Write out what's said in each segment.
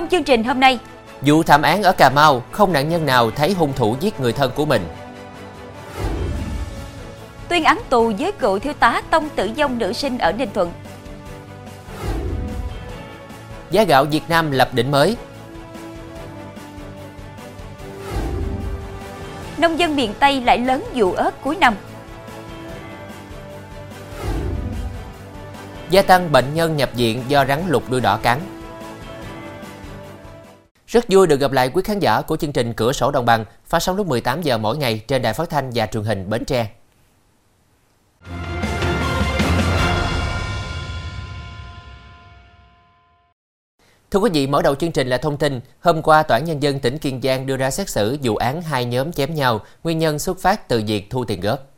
Trong chương trình hôm nay, vụ thảm án ở Cà Mau không nạn nhân nào thấy hung thủ giết người thân của mình. Tuyên án tù với cựu thiếu tá tông tử vong nữ sinh ở Ninh Thuận. Giá gạo Việt Nam lập đỉnh mới. Nông dân miền Tây lại lớn vụ ớt cuối năm. Gia tăng bệnh nhân nhập viện do rắn lục đuôi đỏ cắn. Rất vui được gặp lại quý khán giả của chương trình Cửa sổ Đồng bằng phát sóng lúc 18 giờ mỗi ngày trên đài phát thanh và truyền hình Bến Tre. Thưa quý vị, mở đầu chương trình là thông tin. Hôm qua, Tòa án Nhân dân tỉnh Kiên Giang đưa ra xét xử vụ án hai nhóm chém nhau, nguyên nhân xuất phát từ việc thu tiền góp.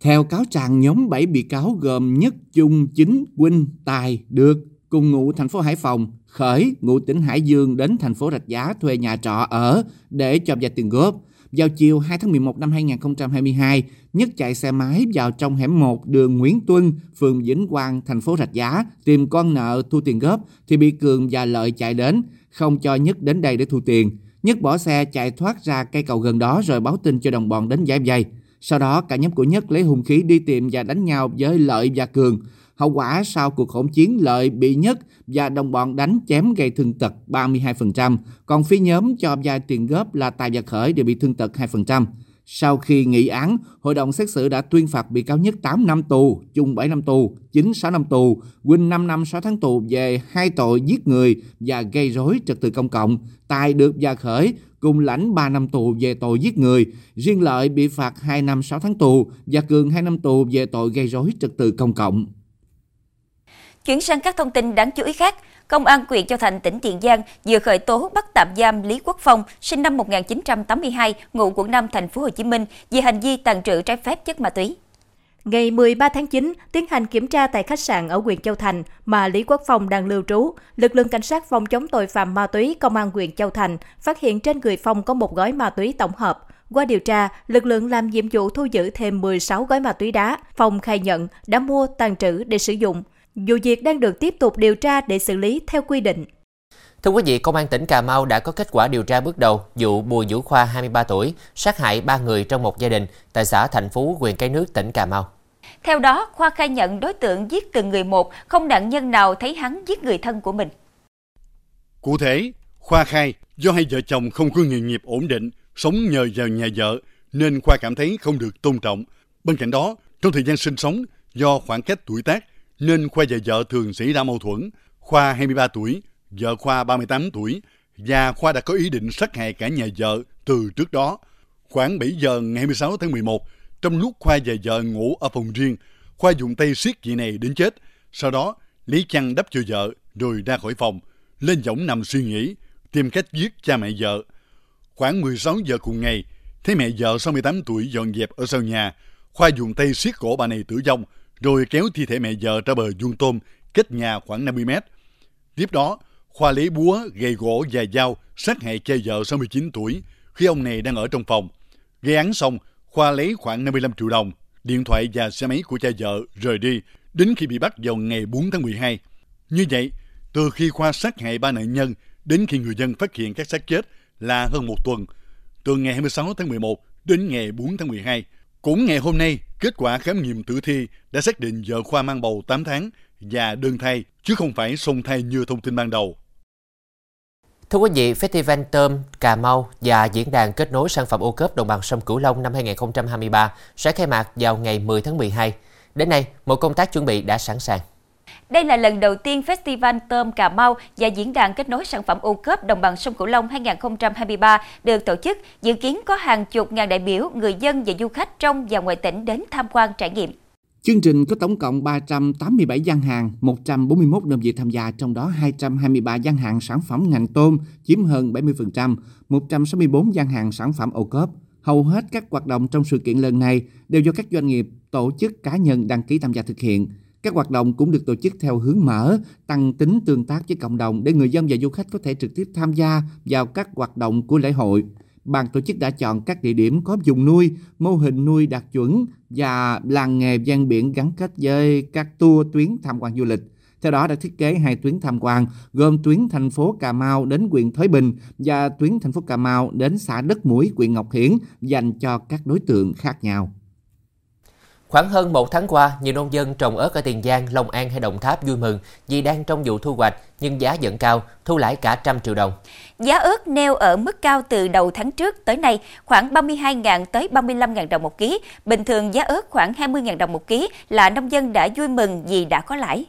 Theo cáo trạng, nhóm 7 bị cáo gồm Nhất, Trung, Chính, Quynh, Tài, Được, cùng ngụ thành phố Hải Phòng, Khởi, ngụ tỉnh Hải Dương đến thành phố Rạch Giá thuê nhà trọ ở để cho vay tiền góp. Vào chiều 2 tháng 11 năm 2022, Nhất chạy xe máy vào trong hẻm 1 đường Nguyễn Tuân, phường Vĩnh Quang, thành phố Rạch Giá, tìm con nợ thu tiền góp thì bị Cường và Lợi chạy đến, không cho Nhất đến đây để thu tiền. Nhất bỏ xe chạy thoát ra cây cầu gần đó rồi báo tin cho đồng bọn đến giải vây Sau đó cả nhóm của Nhất lấy hung khí đi tìm và đánh nhau với Lợi và Cường. Hậu quả sau cuộc hỗn chiến Lợi bị Nhất và đồng bọn đánh chém gây thương tật 32%, còn phía nhóm cho gia tiền góp là Tài và Khởi đều bị thương tật 2%. Sau khi nghị án, hội đồng xét xử đã tuyên phạt bị cáo nhất 8 năm tù, chung 7 năm tù, chính 6 năm tù, Quỳnh 5 năm 6 tháng tù về hai tội giết người và gây rối trật tự công cộng. Tài được và khởi cùng lãnh 3 năm tù về tội giết người. Riêng Lợi bị phạt 2 năm 6 tháng tù và Cường 2 năm tù về tội gây rối trật tự công cộng. Chuyển sang các thông tin đáng chú ý khác, Công an huyện Châu Thành, tỉnh Tiền Giang vừa khởi tố bắt tạm giam Lý Quốc Phong, sinh năm 1982, ngụ quận 5, thành phố Hồ Chí Minh về hành vi tàn trữ trái phép chất ma túy. Ngày 13 tháng 9, tiến hành kiểm tra tại khách sạn ở huyện Châu Thành mà Lý Quốc Phong đang lưu trú, lực lượng cảnh sát phòng chống tội phạm ma túy công an huyện Châu Thành phát hiện trên người Phong có một gói ma túy tổng hợp. Qua điều tra, lực lượng làm nhiệm vụ thu giữ thêm 16 gói ma túy đá. Phong khai nhận đã mua, tàn trữ để sử dụng. Vụ việc đang được tiếp tục điều tra để xử lý theo quy định. Thưa quý vị, Công an tỉnh Cà Mau đã có kết quả điều tra bước đầu vụ Bùi Vũ Khoa 23 tuổi sát hại ba người trong một gia đình tại xã Thành Phú, huyện Cái Nước, tỉnh Cà Mau. Theo đó, Khoa khai nhận đối tượng giết từng người một, không nạn nhân nào thấy hắn giết người thân của mình. Cụ thể, Khoa khai do hai vợ chồng không có nghề nghiệp ổn định, sống nhờ vào nhà vợ, nên Khoa cảm thấy không được tôn trọng. Bên cạnh đó, trong thời gian sinh sống, do khoảng cách tuổi tác, nên Khoa và vợ thường xảy ra mâu thuẫn. Khoa 23 tuổi, vợ Khoa 38 tuổi, và Khoa đã có ý định sát hại cả nhà vợ từ trước đó. Khoảng 7 giờ ngày 26 tháng 11, trong lúc Khoa và vợ ngủ ở phòng riêng, Khoa dùng tay siết chị này đến chết. Sau đó, lấy chăn đắp cho vợ rồi ra khỏi phòng, lên võng nằm suy nghĩ, tìm cách giết cha mẹ vợ. Khoảng 16 giờ cùng ngày, thấy mẹ vợ 68 tuổi dọn dẹp ở sau nhà, Khoa dùng tay siết cổ bà này tử vong, rồi kéo thi thể mẹ vợ ra bờ vuông tôm, cách nhà khoảng 50 mét. Tiếp đó, Khoa lấy búa, gậy gỗ và dao sát hại cha vợ 69 tuổi khi ông này đang ở trong phòng. Gây án xong, Khoa lấy khoảng 55 triệu đồng, điện thoại và xe máy của cha vợ rời đi đến khi bị bắt vào ngày 4 tháng 12. Như vậy, từ khi Khoa sát hại ba nạn nhân đến khi người dân phát hiện các xác chết là hơn một tuần, từ ngày 26 tháng 11 đến ngày 4 tháng 12. Cũng ngày hôm nay, kết quả khám nghiệm tử thi đã xác định vợ Khoa mang bầu 8 tháng và đơn thai, chứ không phải song thai như thông tin ban đầu. Thưa quý vị, Festival Tôm Cà Mau và Diễn đàn kết nối sản phẩm ô cớp đồng bằng sông Cửu Long năm 2023 sẽ khai mạc vào ngày 10 tháng 12. Đến nay, mọi công tác chuẩn bị đã sẵn sàng. Đây là lần đầu tiên Festival Tôm Cà Mau và Diễn đàn kết nối sản phẩm ô cớp đồng bằng sông Cửu Long 2023 được tổ chức. Dự kiến có hàng chục ngàn đại biểu, người dân và du khách trong và ngoài tỉnh đến tham quan trải nghiệm. Chương trình có tổng cộng 387 gian hàng, 141 đơn vị tham gia, trong đó 223 gian hàng sản phẩm ngành tôm chiếm hơn 70%, 164 gian hàng sản phẩm ô cớp. Hầu hết các hoạt động trong sự kiện lần này đều do các doanh nghiệp, tổ chức cá nhân đăng ký tham gia thực hiện. Các hoạt động cũng được tổ chức theo hướng mở, tăng tính tương tác với cộng đồng để người dân và du khách có thể trực tiếp tham gia vào các hoạt động của lễ hội. Ban tổ chức đã chọn các địa điểm có vùng nuôi, mô hình nuôi đạt chuẩn và làng nghề ven biển gắn kết với các tour tuyến tham quan du lịch. Theo đó đã thiết kế hai tuyến tham quan, gồm tuyến thành phố Cà Mau đến huyện Thới Bình và tuyến thành phố Cà Mau đến xã Đất Mũi, huyện Ngọc Hiển dành cho các đối tượng khác nhau. Khoảng hơn một tháng qua, nhiều nông dân trồng ớt ở Tiền Giang, Long An hay Đồng Tháp vui mừng vì đang trong vụ thu hoạch nhưng giá vẫn cao, thu lãi cả trăm triệu đồng. Giá ớt neo ở mức cao từ đầu tháng trước tới nay khoảng 32.000 tới 35.000 đồng một ký. Bình thường giá ớt khoảng 20.000 đồng một ký là nông dân đã vui mừng vì đã có lãi.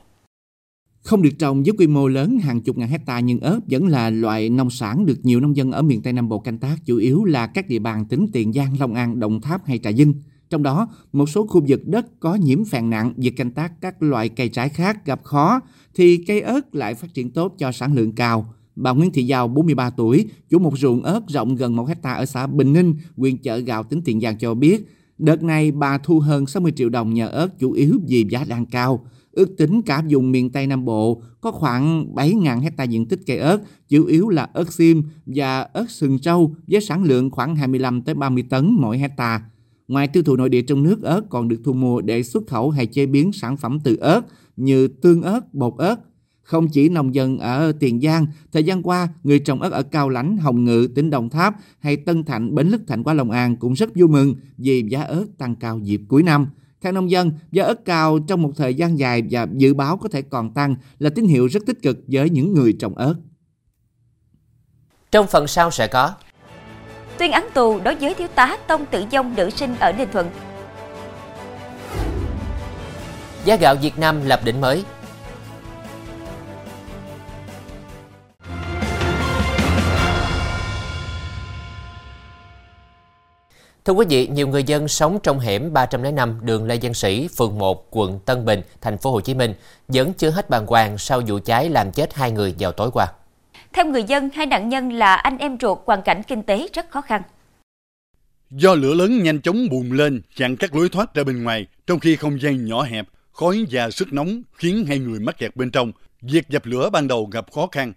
Không được trồng với quy mô lớn hàng chục ngàn hecta nhưng ớt vẫn là loại nông sản được nhiều nông dân ở miền Tây Nam Bộ canh tác, chủ yếu là các địa bàn tỉnh Tiền Giang, Long An, Đồng Tháp hay Trà Vinh. Trong đó, một số khu vực đất có nhiễm phèn nặng, việc canh tác các loại cây trái khác gặp khó, thì cây ớt lại phát triển tốt cho sản lượng cao. Bà Nguyễn Thị Giao, 43 tuổi, chủ một ruộng ớt rộng gần 1 hecta ở xã Bình Ninh, huyện chợ gạo tỉnh Tiền Giang cho biết, đợt này bà thu hơn 60 triệu đồng nhờ ớt chủ yếu vì giá đang cao. Ước tính cả vùng miền Tây Nam Bộ có khoảng 7.000 hecta diện tích cây ớt, chủ yếu là ớt xiêm và ớt sừng trâu với sản lượng khoảng 25 tới 30 tấn mỗi hecta. Ngoài tiêu thụ nội địa trong nước, ớt còn được thu mua để xuất khẩu hay chế biến sản phẩm từ ớt như tương ớt, bột ớt. Không chỉ nông dân ở Tiền Giang, thời gian qua, người trồng ớt ở Cao Lãnh, Hồng Ngự, tỉnh Đồng Tháp hay Tân Thạnh, Bến Lức, Thạnh qua Long An cũng rất vui mừng vì giá ớt tăng cao dịp cuối năm. Theo nông dân, giá ớt cao trong một thời gian dài và dự báo có thể còn tăng là tín hiệu rất tích cực với những người trồng ớt. Trong phần sau sẽ có tuyên án tù đối với thiếu tá Tông Tử Dông nữ sinh ở Ninh Thuận. Giá gạo Việt Nam lập đỉnh mới. Thưa quý vị, nhiều người dân sống trong hẻm 305 đường Lê Văn Sĩ, phường 1, quận Tân Bình, thành phố Hồ Chí Minh vẫn chưa hết bàng hoàng sau vụ cháy làm chết hai người vào tối qua. Theo người dân, hai nạn nhân là anh em ruột hoàn cảnh kinh tế rất khó khăn. Do lửa lớn nhanh chóng bùng lên, chặn các lối thoát ra bên ngoài, trong khi không gian nhỏ hẹp, khói và sức nóng khiến hai người mắc kẹt bên trong. Việc dập lửa ban đầu gặp khó khăn.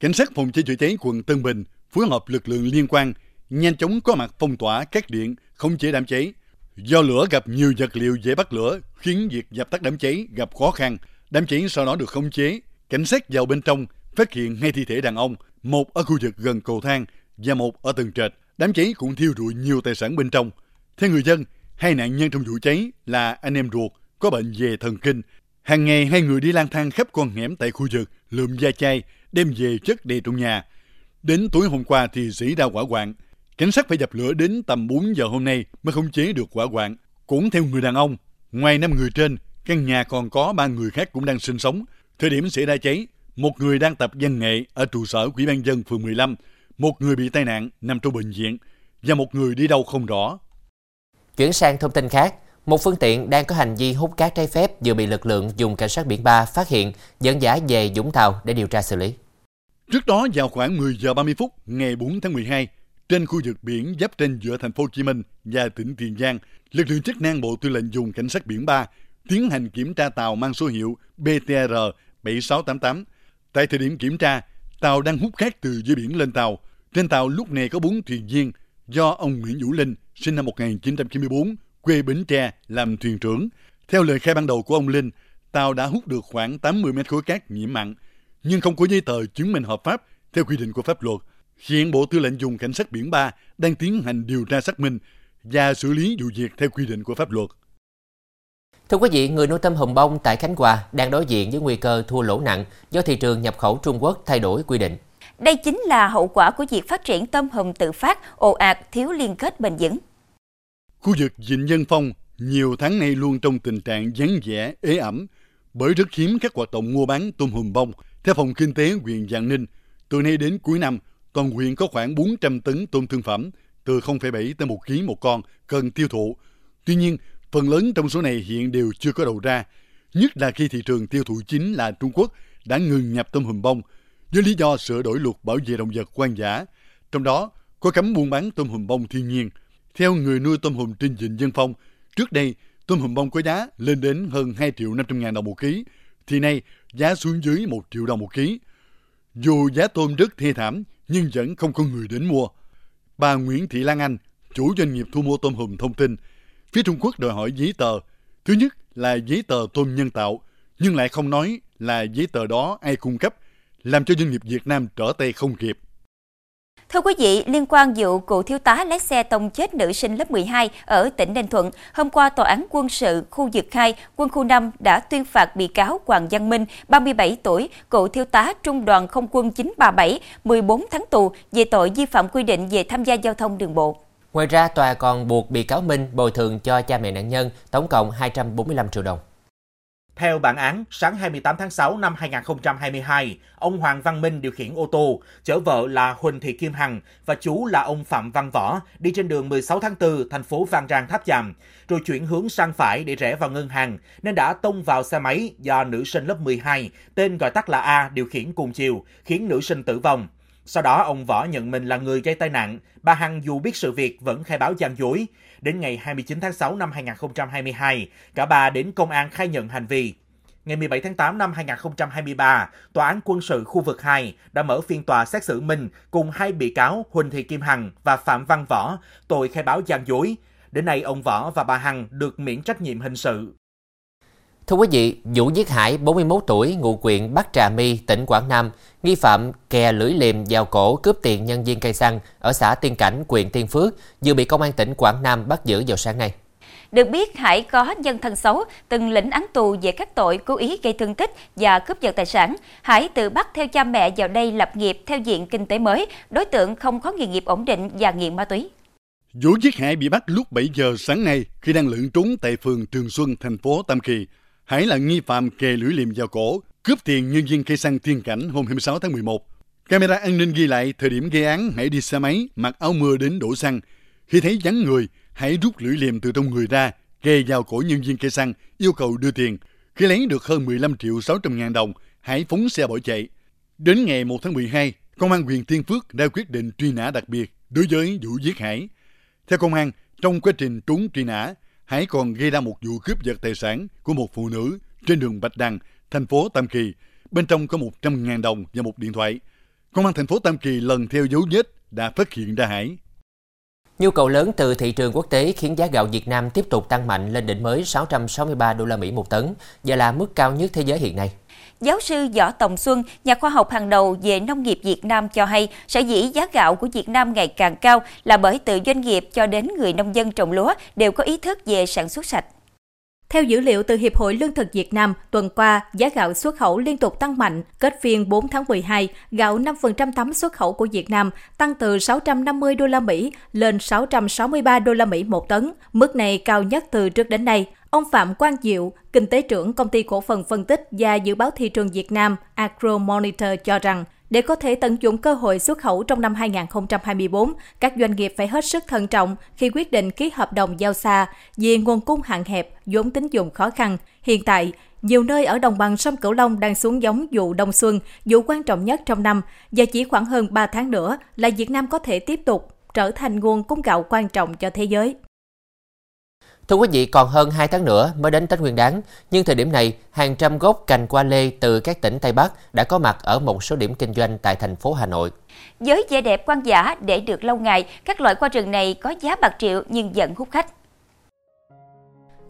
Cảnh sát phòng cháy chữa cháy quận Tân Bình phối hợp lực lượng liên quan nhanh chóng có mặt phong tỏa các điện, không chế đám cháy. Do lửa gặp nhiều vật liệu dễ bắt lửa, khiến việc dập tắt đám cháy gặp khó khăn. Đám cháy sau đó được khống chế. Cảnh sát vào bên trong phát hiện hai thi thể đàn ông, một ở khu vực gần cầu thang và một ở tầng trệt. Đám cháy cũng thiêu rụi nhiều tài sản bên trong. Theo người dân, hai nạn nhân trong vụ cháy là anh em ruột, có bệnh về thần kinh. Hàng ngày hai người đi lang thang khắp con hẻm tại khu vực, lượm da chai, đem về chất đầy trong nhà. Đến tối hôm qua thì xảy ra hỏa hoạn. Cảnh sát phải dập lửa đến tầm 4 giờ hôm nay mới khống chế được hỏa hoạn. Cũng theo người đàn ông, ngoài năm người trên, căn nhà còn có ba người khác cũng đang sinh sống. Thời điểm xảy ra cháy, một người đang tập văn nghệ ở trụ sở Ủy ban dân phường 15, một người bị tai nạn nằm trong bệnh viện và một người đi đâu không rõ. Chuyển sang thông tin khác, một phương tiện đang có hành vi hút cát trái phép vừa bị lực lượng dùng cảnh sát biển 3 phát hiện dẫn giải về Vũng Tàu để điều tra xử lý. Trước đó vào khoảng 10 giờ 30 phút ngày 4 tháng 12, trên khu vực biển giáp trên giữa thành phố Hồ Chí Minh và tỉnh Tiền Giang, lực lượng chức năng Bộ Tư lệnh dùng cảnh sát biển 3 tiến hành kiểm tra tàu mang số hiệu BTR 7688 Tại thời điểm kiểm tra, tàu đang hút cát từ dưới biển lên tàu. Trên tàu lúc này có bốn thuyền viên do ông Nguyễn Vũ Linh, sinh năm 1994, quê Bến Tre, làm thuyền trưởng. Theo lời khai ban đầu của ông Linh, tàu đã hút được khoảng 80 mét khối cát nhiễm mặn, nhưng không có giấy tờ chứng minh hợp pháp theo quy định của pháp luật. Hiện Bộ Tư lệnh dùng cảnh sát biển 3 đang tiến hành điều tra xác minh và xử lý vụ việc theo quy định của pháp luật. Thưa quý vị, người nuôi tôm hùm bông tại Khánh Hòa đang đối diện với nguy cơ thua lỗ nặng do thị trường nhập khẩu Trung Quốc thay đổi quy định. Đây chính là hậu quả của việc phát triển tôm hùm tự phát, ồ ạt, thiếu liên kết bền vững. Khu vực Vịnh Nhân Phong nhiều tháng nay luôn trong tình trạng vắng vẻ, ế ẩm bởi rất hiếm các hoạt động mua bán tôm hùm bông. Theo phòng kinh tế huyện Giang Ninh, từ nay đến cuối năm, toàn huyện có khoảng 400 tấn tôm thương phẩm từ 0,7 tới 1 kg một con cần tiêu thụ. Tuy nhiên, Phần lớn trong số này hiện đều chưa có đầu ra, nhất là khi thị trường tiêu thụ chính là Trung Quốc đã ngừng nhập tôm hùm bông với lý do sửa đổi luật bảo vệ động vật hoang dã. Trong đó có cấm buôn bán tôm hùm bông thiên nhiên. Theo người nuôi tôm hùm trên vịnh Dân Phong, trước đây tôm hùm bông có giá lên đến hơn 2 triệu 500 ngàn đồng một ký, thì nay giá xuống dưới 1 triệu đồng một ký. Dù giá tôm rất thê thảm, nhưng vẫn không có người đến mua. Bà Nguyễn Thị Lan Anh, chủ doanh nghiệp thu mua tôm hùm thông tin, Phía Trung Quốc đòi hỏi giấy tờ. Thứ nhất là giấy tờ tôm nhân tạo, nhưng lại không nói là giấy tờ đó ai cung cấp, làm cho doanh nghiệp Việt Nam trở tay không kịp. Thưa quý vị, liên quan vụ cựu thiếu tá lái xe tông chết nữ sinh lớp 12 ở tỉnh Ninh Thuận, hôm qua Tòa án quân sự khu vực 2, quân khu 5 đã tuyên phạt bị cáo Hoàng Văn Minh, 37 tuổi, cựu thiếu tá trung đoàn không quân 937, 14 tháng tù về tội vi phạm quy định về tham gia giao thông đường bộ. Ngoài ra, tòa còn buộc bị cáo Minh bồi thường cho cha mẹ nạn nhân tổng cộng 245 triệu đồng. Theo bản án, sáng 28 tháng 6 năm 2022, ông Hoàng Văn Minh điều khiển ô tô, chở vợ là Huỳnh Thị Kim Hằng và chú là ông Phạm Văn Võ đi trên đường 16 tháng 4, thành phố Phan Rang Tháp Chàm, rồi chuyển hướng sang phải để rẽ vào ngân hàng, nên đã tông vào xe máy do nữ sinh lớp 12, tên gọi tắt là A, điều khiển cùng chiều, khiến nữ sinh tử vong. Sau đó, ông Võ nhận mình là người gây tai nạn. Bà Hằng dù biết sự việc vẫn khai báo gian dối. Đến ngày 29 tháng 6 năm 2022, cả ba đến công an khai nhận hành vi. Ngày 17 tháng 8 năm 2023, Tòa án quân sự khu vực 2 đã mở phiên tòa xét xử Minh cùng hai bị cáo Huỳnh Thị Kim Hằng và Phạm Văn Võ tội khai báo gian dối. Đến nay, ông Võ và bà Hằng được miễn trách nhiệm hình sự. Thưa quý vị, Vũ Viết Hải, 41 tuổi, ngụ huyện Bắc Trà My, tỉnh Quảng Nam, nghi phạm kè lưỡi liềm vào cổ cướp tiền nhân viên cây xăng ở xã Tiên Cảnh, huyện Tiên Phước, vừa bị Công an tỉnh Quảng Nam bắt giữ vào sáng nay. Được biết, Hải có nhân thân xấu, từng lĩnh án tù về các tội cố ý gây thương tích và cướp giật tài sản. Hải tự bắt theo cha mẹ vào đây lập nghiệp theo diện kinh tế mới, đối tượng không có nghề nghiệp ổn định và nghiện ma túy. Vũ Viết Hải bị bắt lúc 7 giờ sáng nay khi đang lượn trốn tại phường Trường Xuân, thành phố Tam Kỳ. Hải là nghi phạm kề lưỡi liềm vào cổ, cướp tiền nhân viên cây xăng Tiên Cảnh hôm 26 tháng 11. Camera an ninh ghi lại thời điểm gây án Hải đi xe máy, mặc áo mưa đến đổ xăng. Khi thấy vắng người, Hải rút lưỡi liềm từ trong người ra, kề vào cổ nhân viên cây xăng, yêu cầu đưa tiền. Khi lấy được hơn 15 triệu 600 ngàn đồng, Hải phóng xe bỏ chạy. Đến ngày 1 tháng 12, Công an huyện Tiên Phước đã quyết định truy nã đặc biệt đối với vụ giết Hải. Theo công an, trong quá trình trốn truy nã, Hải còn gây ra một vụ cướp giật tài sản của một phụ nữ trên đường Bạch Đằng, thành phố Tam Kỳ. Bên trong có 100.000 đồng và một điện thoại. Công an thành phố Tam Kỳ lần theo dấu vết đã phát hiện ra Hải. Nhu cầu lớn từ thị trường quốc tế khiến giá gạo Việt Nam tiếp tục tăng mạnh lên đỉnh mới 663 đô la Mỹ một tấn và là mức cao nhất thế giới hiện nay. Giáo sư Võ Tòng Xuân, nhà khoa học hàng đầu về nông nghiệp Việt Nam cho hay, sở dĩ giá gạo của Việt Nam ngày càng cao là bởi từ doanh nghiệp cho đến người nông dân trồng lúa đều có ý thức về sản xuất sạch. Theo dữ liệu từ Hiệp hội Lương thực Việt Nam, tuần qua, giá gạo xuất khẩu liên tục tăng mạnh. Kết phiên 4 tháng 12, gạo 5% tấm xuất khẩu của Việt Nam tăng từ 650 đô la Mỹ lên 663 đô la Mỹ một tấn, mức này cao nhất từ trước đến nay. Ông Phạm Quang Diệu, kinh tế trưởng công ty cổ phần phân tích và dự báo thị trường Việt Nam Agro Monitor cho rằng để có thể tận dụng cơ hội xuất khẩu trong năm 2024, các doanh nghiệp phải hết sức thận trọng khi quyết định ký hợp đồng giao xa vì nguồn cung hạn hẹp, vốn tín dụng khó khăn. Hiện tại, nhiều nơi ở đồng bằng sông Cửu Long đang xuống giống vụ đông xuân, vụ quan trọng nhất trong năm, và chỉ khoảng hơn 3 tháng nữa là Việt Nam có thể tiếp tục trở thành nguồn cung gạo quan trọng cho thế giới. Thưa quý vị, còn hơn 2 tháng nữa mới đến Tết Nguyên đán, nhưng thời điểm này, hàng trăm gốc cành qua lê từ các tỉnh Tây Bắc đã có mặt ở một số điểm kinh doanh tại thành phố Hà Nội. Với vẻ đẹp quan giả để được lâu ngày, các loại hoa rừng này có giá bạc triệu nhưng vẫn hút khách.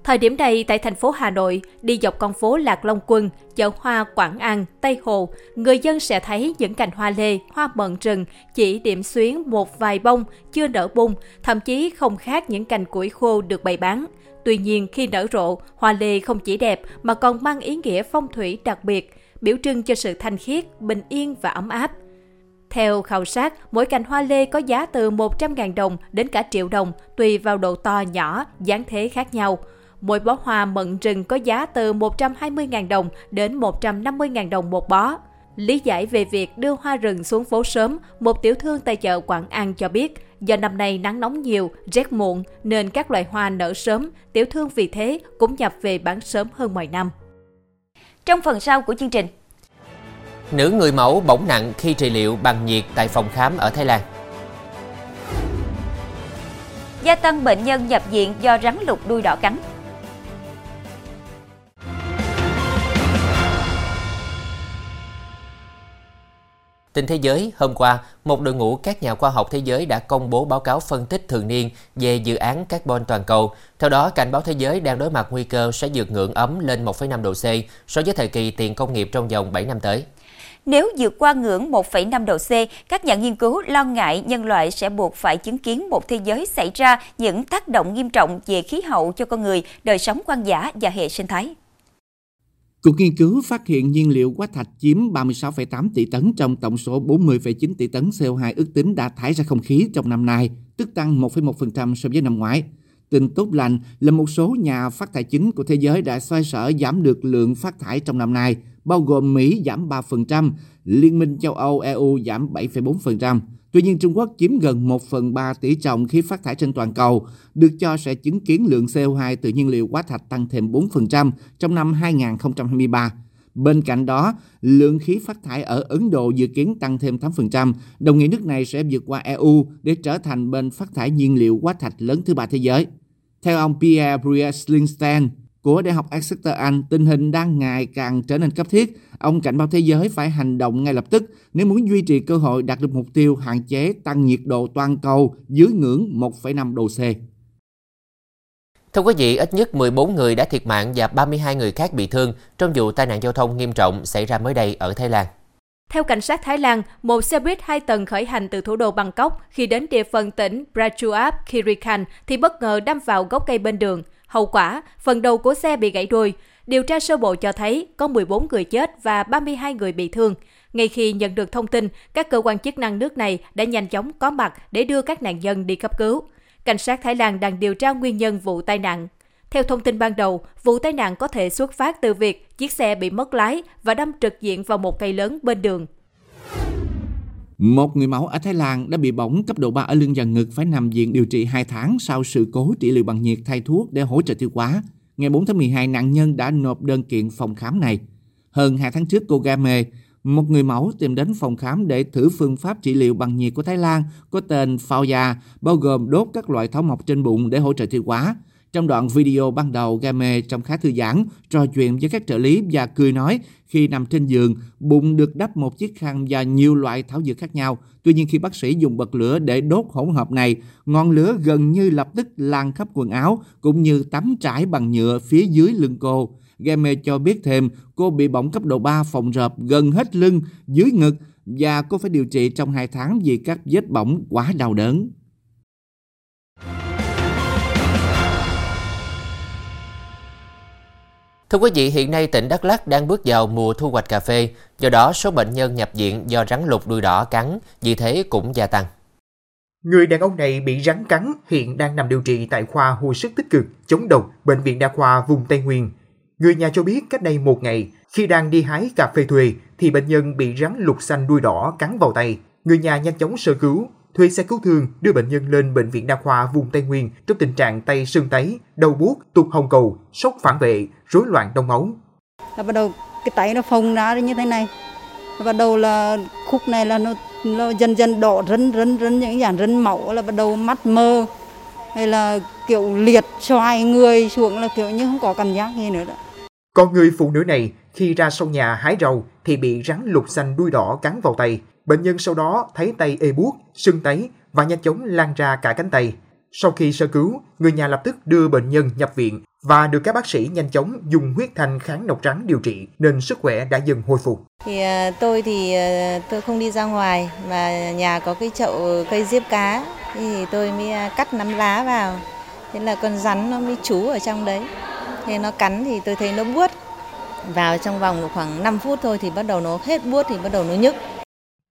Thời điểm này tại thành phố Hà Nội, đi dọc con phố Lạc Long Quân, chợ hoa Quảng An, Tây Hồ, người dân sẽ thấy những cành hoa lê, hoa mận rừng chỉ điểm xuyến một vài bông chưa nở bung, thậm chí không khác những cành củi khô được bày bán. Tuy nhiên khi nở rộ, hoa lê không chỉ đẹp mà còn mang ý nghĩa phong thủy đặc biệt, biểu trưng cho sự thanh khiết, bình yên và ấm áp. Theo khảo sát, mỗi cành hoa lê có giá từ 100.000 đồng đến cả triệu đồng, tùy vào độ to nhỏ, dáng thế khác nhau. Mỗi bó hoa mận rừng có giá từ 120.000 đồng đến 150.000 đồng một bó. Lý giải về việc đưa hoa rừng xuống phố sớm, một tiểu thương tại chợ Quảng An cho biết, do năm nay nắng nóng nhiều, rét muộn nên các loài hoa nở sớm, tiểu thương vì thế cũng nhập về bán sớm hơn mọi năm. Trong phần sau của chương trình, Nữ người mẫu bỏng nặng khi trị liệu bằng nhiệt tại phòng khám ở Thái Lan. gia tăng bệnh nhân nhập viện do rắn lục đuôi đỏ cắn. Tin thế giới, hôm qua, một đội ngũ các nhà khoa học thế giới đã công bố báo cáo phân tích thường niên về dự án carbon toàn cầu. Theo đó, cảnh báo thế giới đang đối mặt nguy cơ sẽ vượt ngưỡng ấm lên 1,5 độ C so với thời kỳ tiền công nghiệp trong vòng 7 năm tới. Nếu vượt qua ngưỡng 1,5 độ C, các nhà nghiên cứu lo ngại nhân loại sẽ buộc phải chứng kiến một thế giới xảy ra những tác động nghiêm trọng về khí hậu cho con người, đời sống quan giả và hệ sinh thái. Cuộc nghiên cứu phát hiện nhiên liệu hóa thạch chiếm 36,8 tỷ tấn trong tổng số 40,9 tỷ tấn CO2 ước tính đã thải ra không khí trong năm nay, tức tăng 1,1% so với năm ngoái. Tin tốt lành là một số nhà phát thải chính của thế giới đã xoay sở giảm được lượng phát thải trong năm nay, bao gồm Mỹ giảm 3%, Liên minh châu Âu EU giảm 7,4%. Tuy nhiên, Trung Quốc chiếm gần 1 phần 3 tỷ trọng khí phát thải trên toàn cầu, được cho sẽ chứng kiến lượng CO2 từ nhiên liệu hóa thạch tăng thêm 4% trong năm 2023. Bên cạnh đó, lượng khí phát thải ở Ấn Độ dự kiến tăng thêm 8%, đồng nghĩa nước này sẽ vượt qua EU để trở thành bên phát thải nhiên liệu hóa thạch lớn thứ ba thế giới. Theo ông Pierre Brier-Slingstein của Đại học Exeter Anh, tình hình đang ngày càng trở nên cấp thiết. Ông cảnh báo thế giới phải hành động ngay lập tức nếu muốn duy trì cơ hội đạt được mục tiêu hạn chế tăng nhiệt độ toàn cầu dưới ngưỡng 1,5 độ C. Thưa quý vị, ít nhất 14 người đã thiệt mạng và 32 người khác bị thương trong vụ tai nạn giao thông nghiêm trọng xảy ra mới đây ở Thái Lan. Theo cảnh sát Thái Lan, một xe buýt hai tầng khởi hành từ thủ đô Bangkok khi đến địa phận tỉnh Prachuap Khirikan thì bất ngờ đâm vào gốc cây bên đường. Hậu quả, phần đầu của xe bị gãy đôi. Điều tra sơ bộ cho thấy có 14 người chết và 32 người bị thương. Ngay khi nhận được thông tin, các cơ quan chức năng nước này đã nhanh chóng có mặt để đưa các nạn nhân đi cấp cứu. Cảnh sát Thái Lan đang điều tra nguyên nhân vụ tai nạn. Theo thông tin ban đầu, vụ tai nạn có thể xuất phát từ việc chiếc xe bị mất lái và đâm trực diện vào một cây lớn bên đường. Một người mẫu ở Thái Lan đã bị bỏng cấp độ 3 ở lưng và ngực phải nằm viện điều trị 2 tháng sau sự cố trị liệu bằng nhiệt thay thuốc để hỗ trợ tiêu hóa. Ngày 4 tháng 12, nạn nhân đã nộp đơn kiện phòng khám này. Hơn 2 tháng trước, cô Game, một người mẫu tìm đến phòng khám để thử phương pháp trị liệu bằng nhiệt của Thái Lan có tên Fauya, bao gồm đốt các loại thảo mộc trên bụng để hỗ trợ tiêu hóa. Trong đoạn video ban đầu, Game trông khá thư giãn, trò chuyện với các trợ lý và cười nói khi nằm trên giường, bụng được đắp một chiếc khăn và nhiều loại thảo dược khác nhau. Tuy nhiên khi bác sĩ dùng bật lửa để đốt hỗn hợp này, ngọn lửa gần như lập tức lan khắp quần áo cũng như tắm trải bằng nhựa phía dưới lưng cô. Game cho biết thêm cô bị bỏng cấp độ 3 phòng rợp gần hết lưng, dưới ngực và cô phải điều trị trong 2 tháng vì các vết bỏng quá đau đớn. Thưa quý vị, hiện nay tỉnh Đắk Lắk đang bước vào mùa thu hoạch cà phê, do đó số bệnh nhân nhập viện do rắn lục đuôi đỏ cắn, vì thế cũng gia tăng. Người đàn ông này bị rắn cắn hiện đang nằm điều trị tại khoa hồi sức tích cực chống độc Bệnh viện Đa khoa vùng Tây Nguyên. Người nhà cho biết cách đây một ngày, khi đang đi hái cà phê thuê, thì bệnh nhân bị rắn lục xanh đuôi đỏ cắn vào tay. Người nhà nhanh chóng sơ cứu, thuê xe cứu thương đưa bệnh nhân lên bệnh viện đa khoa vùng Tây Nguyên trong tình trạng tay sưng tấy, đầu buốt, tụt hồng cầu, sốc phản vệ, rối loạn đông máu. Là bắt đầu cái tay nó phồng ra như thế này. Bắt đầu là khúc này là nó, nó dần dần đỏ rấn rấn rấn những dạng rấn máu là bắt đầu mắt mơ hay là kiểu liệt xoài người xuống là kiểu như không có cảm giác gì nữa đó. Còn người phụ nữ này khi ra sau nhà hái rau thì bị rắn lục xanh đuôi đỏ cắn vào tay. Bệnh nhân sau đó thấy tay ê buốt, sưng tấy và nhanh chóng lan ra cả cánh tay. Sau khi sơ cứu, người nhà lập tức đưa bệnh nhân nhập viện và được các bác sĩ nhanh chóng dùng huyết thanh kháng độc trắng điều trị nên sức khỏe đã dần hồi phục. Thì ờ, tôi thì ờ, tôi không đi ra ngoài mà nhà có cái chậu cây diếp cá thì tôi mới ờ, cắt nắm lá vào. Thế là con rắn nó mới trú ở trong đấy. Thế nó cắn thì tôi thấy nó buốt. Vào trong vòng khoảng 5 phút thôi thì bắt đầu nó hết buốt thì bắt đầu nó nhức.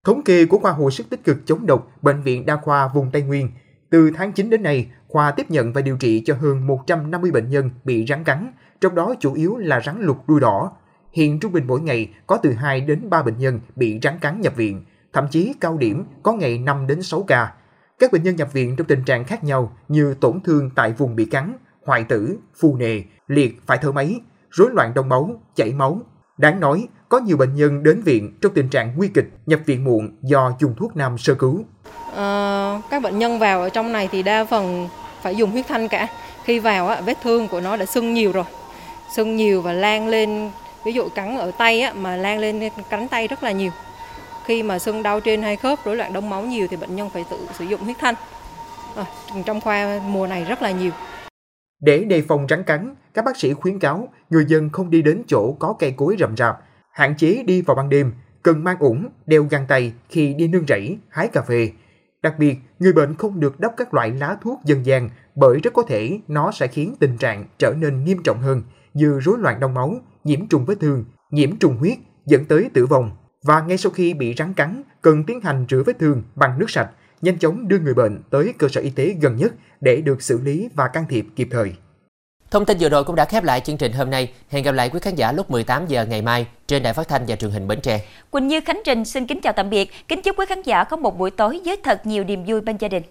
Thống kê của khoa hồi sức tích cực chống độc Bệnh viện Đa khoa vùng Tây Nguyên, từ tháng 9 đến nay, khoa tiếp nhận và điều trị cho hơn 150 bệnh nhân bị rắn cắn, trong đó chủ yếu là rắn lục đuôi đỏ. Hiện trung bình mỗi ngày có từ 2 đến 3 bệnh nhân bị rắn cắn nhập viện, thậm chí cao điểm có ngày 5 đến 6 ca. Các bệnh nhân nhập viện trong tình trạng khác nhau như tổn thương tại vùng bị cắn, hoại tử, phù nề, liệt phải thở máy, rối loạn đông máu, chảy máu. Đáng nói, có nhiều bệnh nhân đến viện trong tình trạng nguy kịch, nhập viện muộn do dùng thuốc nam sơ cứu. À, các bệnh nhân vào ở trong này thì đa phần phải dùng huyết thanh cả. Khi vào á, vết thương của nó đã sưng nhiều rồi, sưng nhiều và lan lên, ví dụ cắn ở tay á, mà lan lên cánh tay rất là nhiều. khi mà sưng đau trên hai khớp rối loạn đông máu nhiều thì bệnh nhân phải tự sử dụng huyết thanh. À, trong khoa mùa này rất là nhiều. Để đề phòng rắn cắn, các bác sĩ khuyến cáo người dân không đi đến chỗ có cây cối rậm rạp, hạn chế đi vào ban đêm, cần mang ủng, đeo găng tay khi đi nương rẫy, hái cà phê. Đặc biệt, người bệnh không được đắp các loại lá thuốc dân gian bởi rất có thể nó sẽ khiến tình trạng trở nên nghiêm trọng hơn như rối loạn đông máu, nhiễm trùng vết thương, nhiễm trùng huyết dẫn tới tử vong. Và ngay sau khi bị rắn cắn, cần tiến hành rửa vết thương bằng nước sạch, nhanh chóng đưa người bệnh tới cơ sở y tế gần nhất để được xử lý và can thiệp kịp thời. Thông tin vừa rồi cũng đã khép lại chương trình hôm nay. Hẹn gặp lại quý khán giả lúc 18 giờ ngày mai trên Đài Phát thanh và Truyền hình Bến Tre. Quỳnh Như Khánh Trình xin kính chào tạm biệt. Kính chúc quý khán giả có một buổi tối với thật nhiều niềm vui bên gia đình.